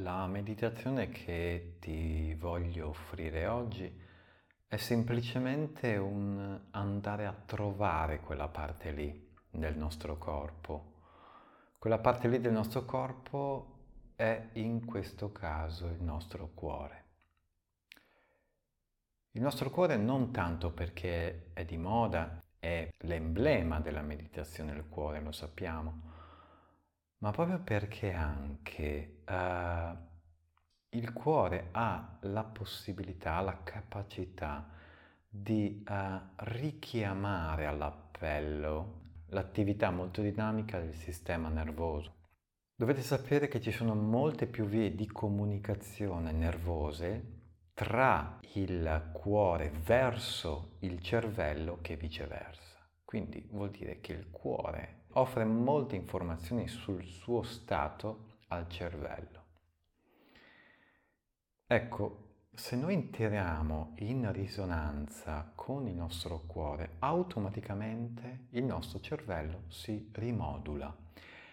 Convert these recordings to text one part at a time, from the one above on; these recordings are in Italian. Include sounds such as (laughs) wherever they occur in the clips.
La meditazione che ti voglio offrire oggi è semplicemente un andare a trovare quella parte lì del nostro corpo. Quella parte lì del nostro corpo è in questo caso il nostro cuore. Il nostro cuore non tanto perché è di moda, è l'emblema della meditazione il cuore, lo sappiamo, ma proprio perché anche uh, il cuore ha la possibilità, la capacità di uh, richiamare all'appello l'attività molto dinamica del sistema nervoso. Dovete sapere che ci sono molte più vie di comunicazione nervose tra il cuore verso il cervello che viceversa. Quindi vuol dire che il cuore offre molte informazioni sul suo stato al cervello. Ecco, se noi entriamo in risonanza con il nostro cuore, automaticamente il nostro cervello si rimodula.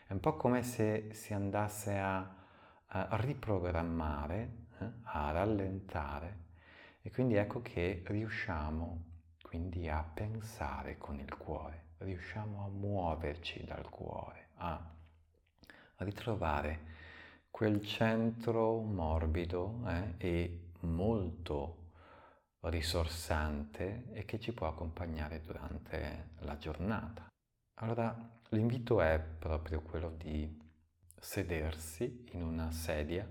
È un po' come se si andasse a, a riprogrammare, a rallentare e quindi ecco che riusciamo quindi a pensare con il cuore riusciamo a muoverci dal cuore, a ritrovare quel centro morbido eh, e molto risorsante e che ci può accompagnare durante la giornata. Allora l'invito è proprio quello di sedersi in una sedia,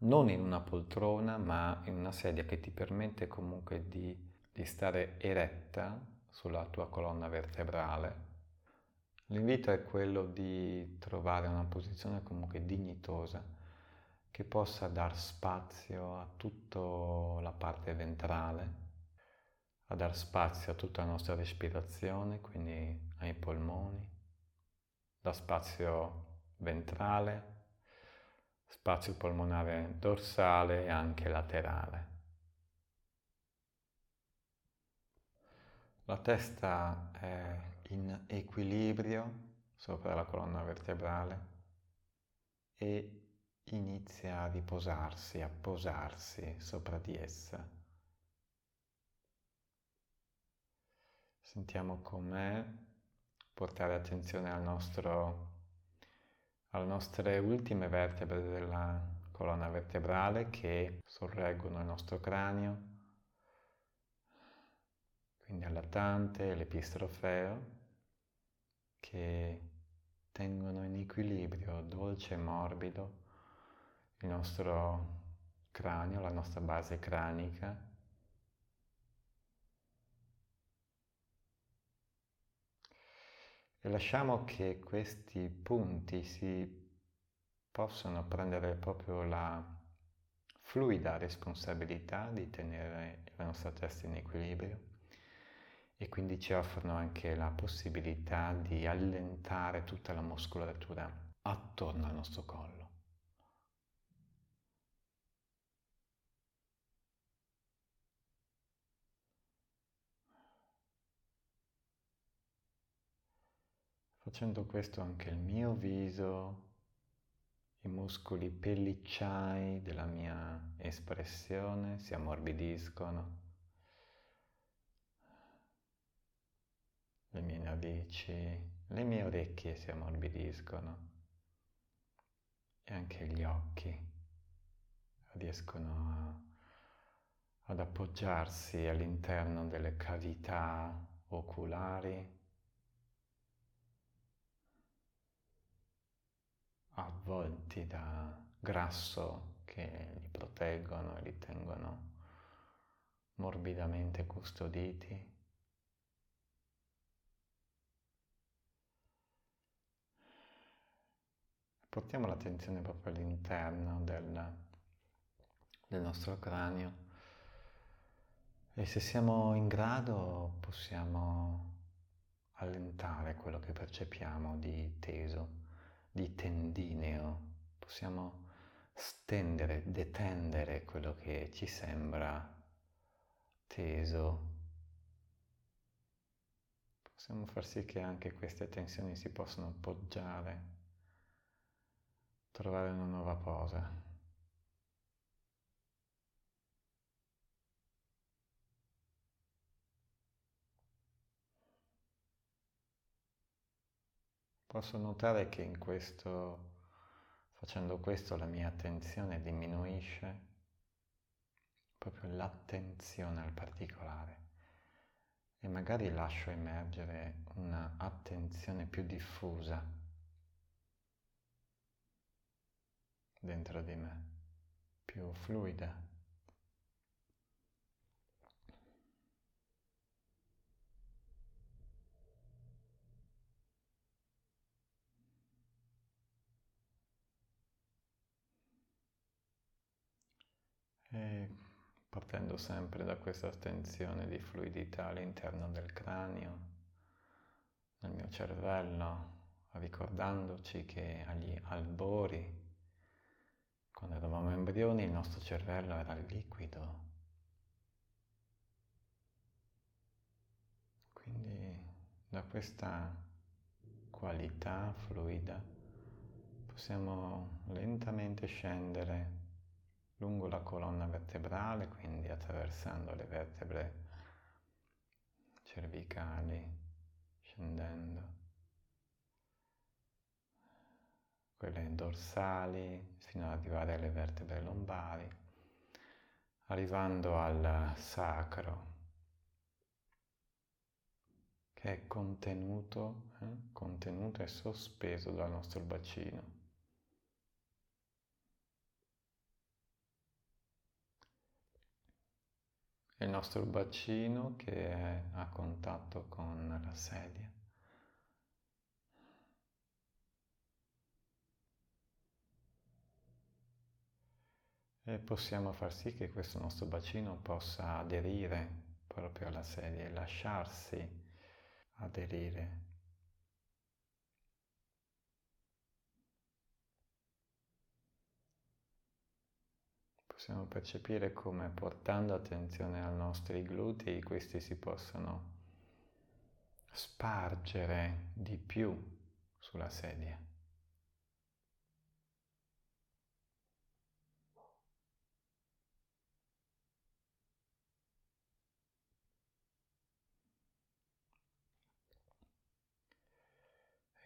non in una poltrona, ma in una sedia che ti permette comunque di, di stare eretta sulla tua colonna vertebrale. L'invito è quello di trovare una posizione comunque dignitosa che possa dar spazio a tutta la parte ventrale, a dar spazio a tutta la nostra respirazione, quindi ai polmoni, da spazio ventrale, spazio polmonare dorsale e anche laterale. La testa è in equilibrio sopra la colonna vertebrale e inizia a riposarsi, a posarsi sopra di essa. Sentiamo com'è portare attenzione al nostro, alle nostre ultime vertebre della colonna vertebrale che sorreggono il nostro cranio quindi allattante l'epistrofeo che tengono in equilibrio dolce e morbido il nostro cranio, la nostra base cranica. E lasciamo che questi punti si possano prendere proprio la fluida responsabilità di tenere la nostra testa in equilibrio e quindi ci offrono anche la possibilità di allentare tutta la muscolatura attorno al nostro collo. Facendo questo anche il mio viso, i muscoli pellicciai della mia espressione si ammorbidiscono. le mie narici, le mie orecchie si ammorbidiscono e anche gli occhi riescono a, ad appoggiarsi all'interno delle cavità oculari, avvolti da grasso che li proteggono e li tengono morbidamente custoditi. portiamo l'attenzione proprio all'interno del, del nostro cranio e se siamo in grado possiamo allentare quello che percepiamo di teso, di tendineo, possiamo stendere, detendere quello che ci sembra teso. Possiamo far sì che anche queste tensioni si possano appoggiare, trovare una nuova posa. Posso notare che in questo, facendo questo, la mia attenzione diminuisce, proprio l'attenzione al particolare e magari lascio emergere un'attenzione più diffusa dentro di me, più fluida. E partendo sempre da questa attenzione di fluidità all'interno del cranio, nel mio cervello, ricordandoci che agli albori, quando eravamo embrioni, il nostro cervello era liquido. Quindi da questa qualità fluida possiamo lentamente scendere lungo la colonna vertebrale, quindi attraversando le vertebre cervicali, scendendo, quelle dorsali, fino ad arrivare alle vertebre lombari, arrivando al sacro, che è contenuto, eh? contenuto e sospeso dal nostro bacino. Il nostro bacino che è a contatto con la sedia. E possiamo far sì che questo nostro bacino possa aderire proprio alla sedia e lasciarsi aderire possiamo percepire come portando attenzione ai nostri glutei questi si possano spargere di più sulla sedia.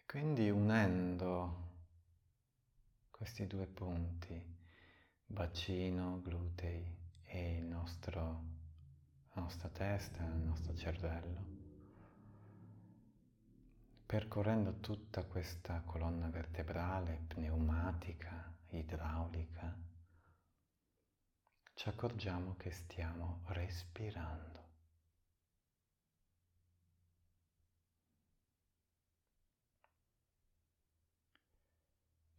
Quindi unendo questi due punti, bacino, glutei e il nostro, la nostra testa, il nostro cervello, percorrendo tutta questa colonna vertebrale, pneumatica, idraulica, ci accorgiamo che stiamo respirando.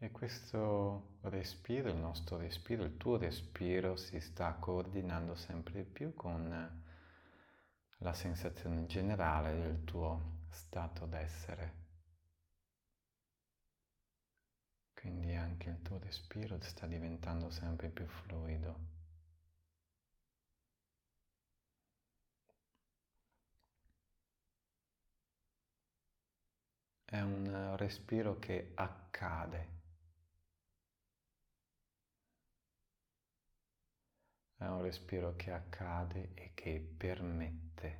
E questo respiro, il nostro respiro, il tuo respiro si sta coordinando sempre più con la sensazione generale del tuo stato d'essere. Quindi anche il tuo respiro sta diventando sempre più fluido. È un respiro che accade. È un respiro che accade e che permette.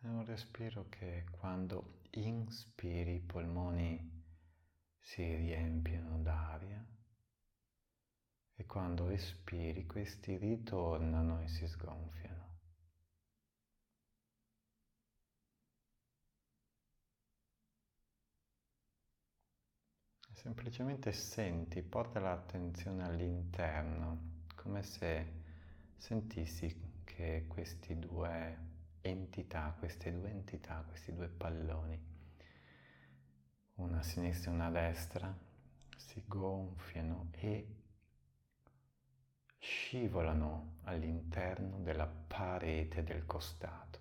È un respiro che quando inspiri i polmoni si riempiono d'aria e quando espiri questi ritornano e si sgonfiano. Semplicemente senti, porta l'attenzione all'interno, come se sentissi che questi due entità, queste due entità, questi due palloni, una a sinistra e una a destra, si gonfiano e scivolano all'interno della parete del costato.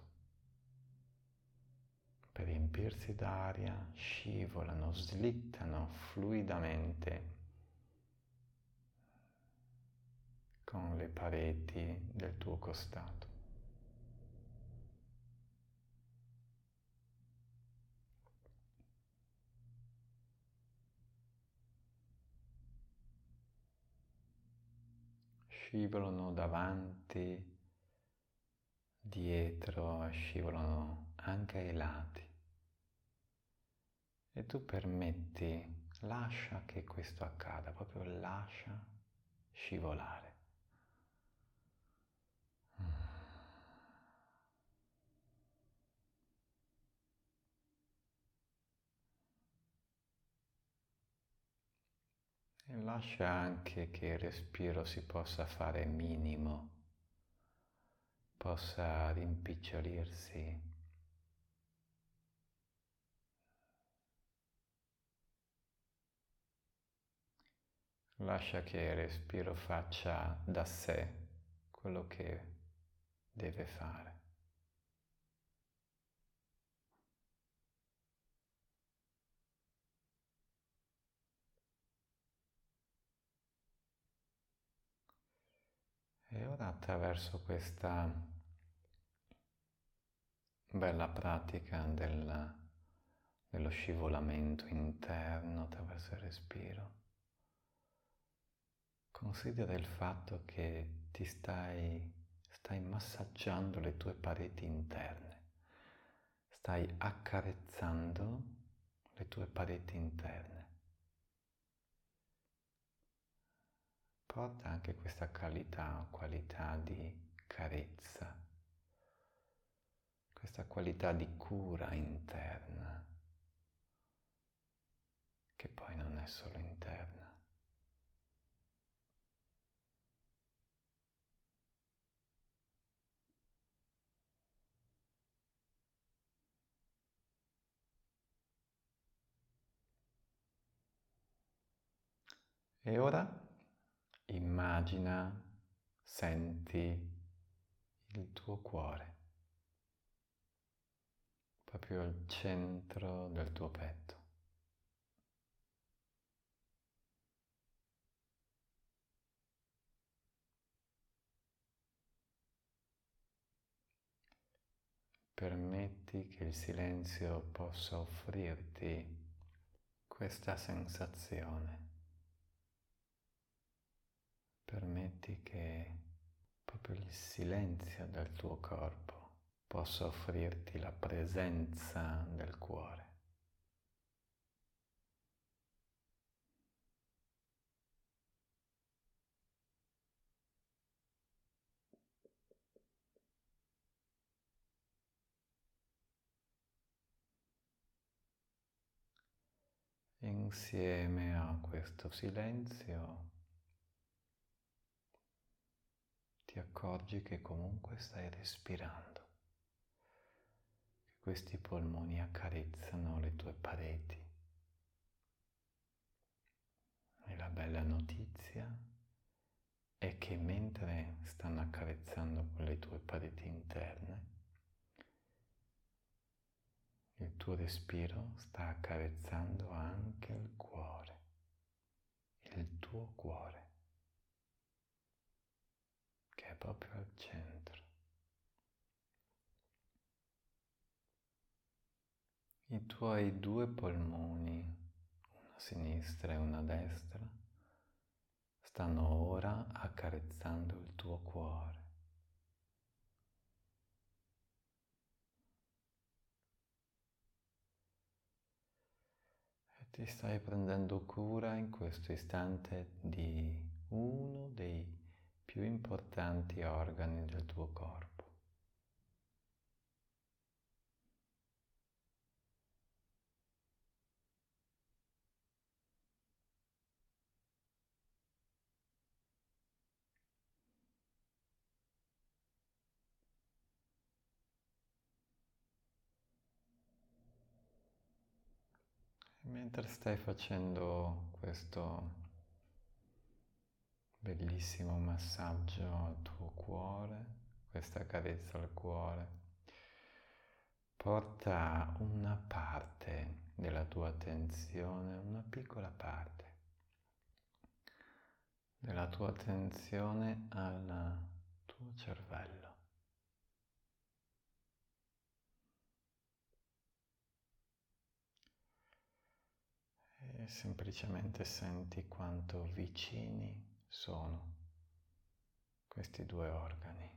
Per riempirsi d'aria, scivolano, slittano fluidamente con le pareti del tuo costato. Scivolano davanti, dietro, scivolano anche ai lati. E tu permetti, lascia che questo accada, proprio lascia scivolare. E lascia anche che il respiro si possa fare minimo, possa rimpicciolirsi Lascia che il respiro faccia da sé quello che deve fare. E ora attraverso questa bella pratica del, dello scivolamento interno attraverso il respiro, Considera il fatto che ti stai, stai massaggiando le tue pareti interne, stai accarezzando le tue pareti interne. Porta anche questa qualità, qualità di carezza, questa qualità di cura interna, che poi non è solo interna. E ora? Immagina, senti il tuo cuore, proprio al centro del tuo petto. Permetti che il silenzio possa offrirti questa sensazione permetti che proprio il silenzio del tuo corpo possa offrirti la presenza del cuore. Insieme a questo silenzio accorgi che comunque stai respirando, che questi polmoni accarezzano le tue pareti. E la bella notizia è che mentre stanno accarezzando le tue pareti interne, il tuo respiro sta accarezzando anche il cuore, il tuo cuore proprio al centro. I tuoi due polmoni, una sinistra e una destra, stanno ora accarezzando il tuo cuore. E ti stai prendendo cura in questo istante di uno dei più importanti organi del tuo corpo. mentre stai facendo questo bellissimo massaggio al tuo cuore, questa carezza al cuore. porta una parte della tua attenzione, una piccola parte della tua attenzione al tuo cervello. E semplicemente senti quanto vicini sono questi due organi.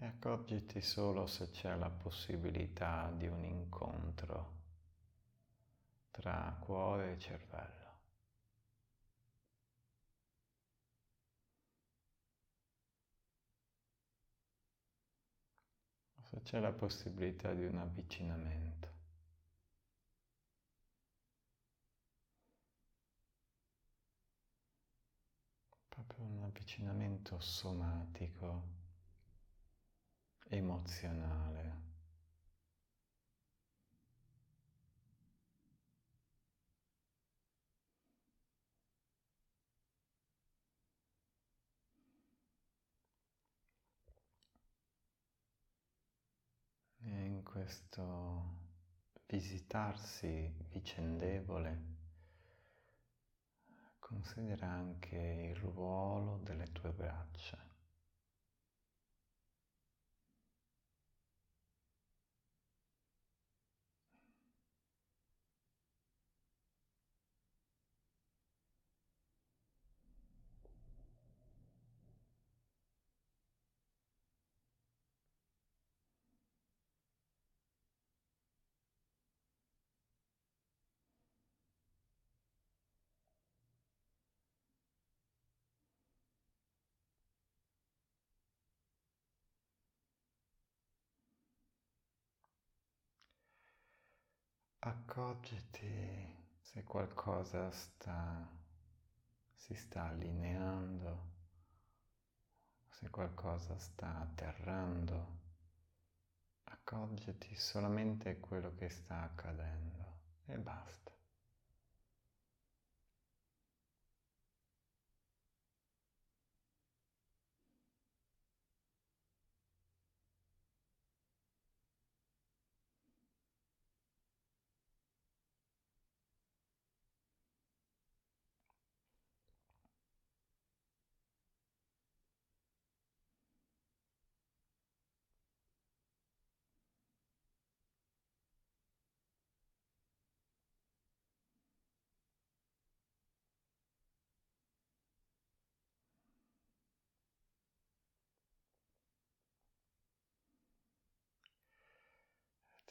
E accorgiti solo se c'è la possibilità di un incontro tra cuore e cervello. Se c'è la possibilità di un avvicinamento. Proprio un avvicinamento somatico emozionale. E in questo visitarsi vicendevole considera anche il ruolo delle tue braccia. Accorgiti se qualcosa sta, si sta allineando, se qualcosa sta atterrando. Accorgiti solamente quello che sta accadendo e basta.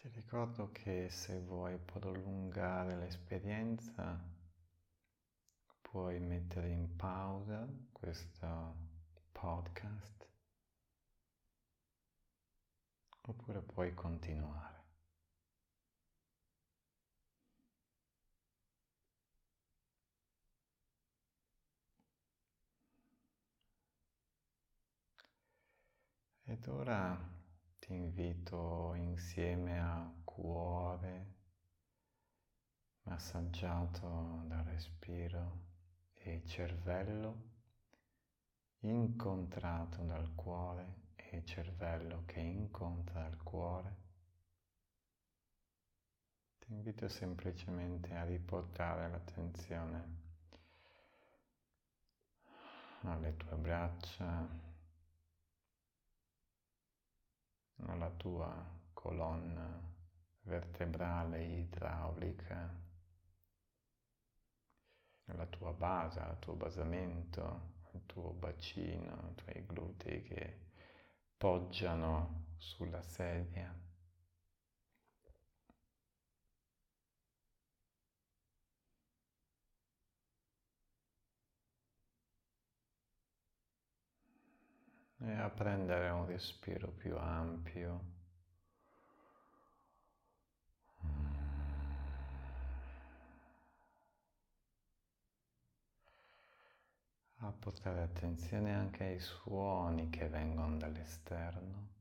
Ti ricordo che se vuoi prolungare l'esperienza puoi mettere in pausa questo podcast oppure puoi continuare. Ed ora ti invito insieme a cuore massaggiato dal respiro e cervello incontrato dal cuore e cervello che incontra il cuore. Ti invito semplicemente a riportare l'attenzione alle tue braccia, alla tua colonna vertebrale idraulica, alla tua base, al tuo basamento, al tuo bacino, ai tuoi glutei che poggiano sulla sedia. E a prendere un respiro più ampio. A portare attenzione anche ai suoni che vengono dall'esterno.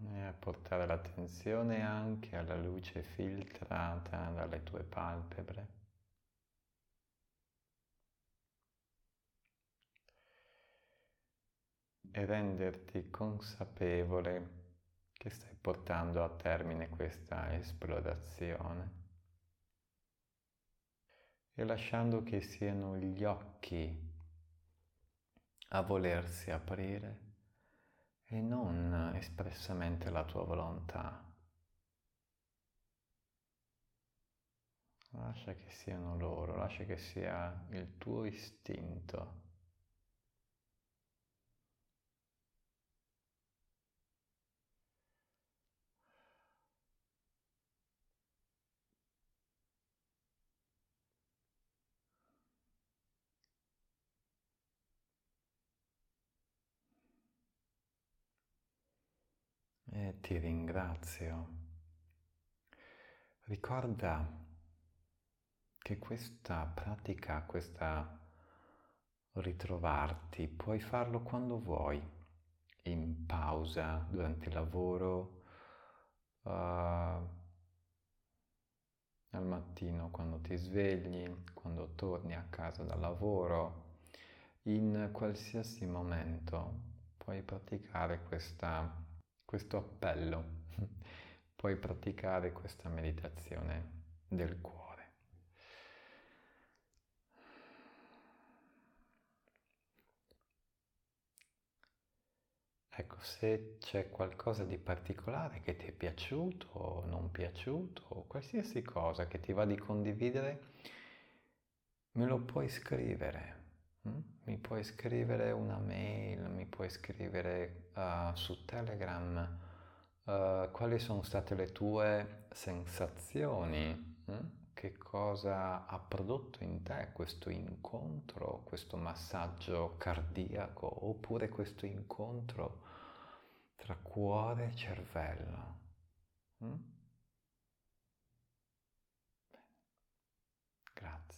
E portare l'attenzione anche alla luce filtrata dalle tue palpebre. E renderti consapevole che stai portando a termine questa esplorazione e lasciando che siano gli occhi a volersi aprire e non espressamente la tua volontà. Lascia che siano loro, lascia che sia il tuo istinto. E ti ringrazio. Ricorda che questa pratica, questa ritrovarti, puoi farlo quando vuoi, in pausa, durante il lavoro, uh, al mattino quando ti svegli, quando torni a casa dal lavoro, in qualsiasi momento puoi praticare questa questo appello, (laughs) puoi praticare questa meditazione del cuore. Ecco, se c'è qualcosa di particolare che ti è piaciuto o non piaciuto, o qualsiasi cosa che ti va di condividere, me lo puoi scrivere. Mm? Mi puoi scrivere una mail, mi puoi scrivere uh, su Telegram uh, quali sono state le tue sensazioni, mm? che cosa ha prodotto in te questo incontro, questo massaggio cardiaco oppure questo incontro tra cuore e cervello. Mm? Grazie.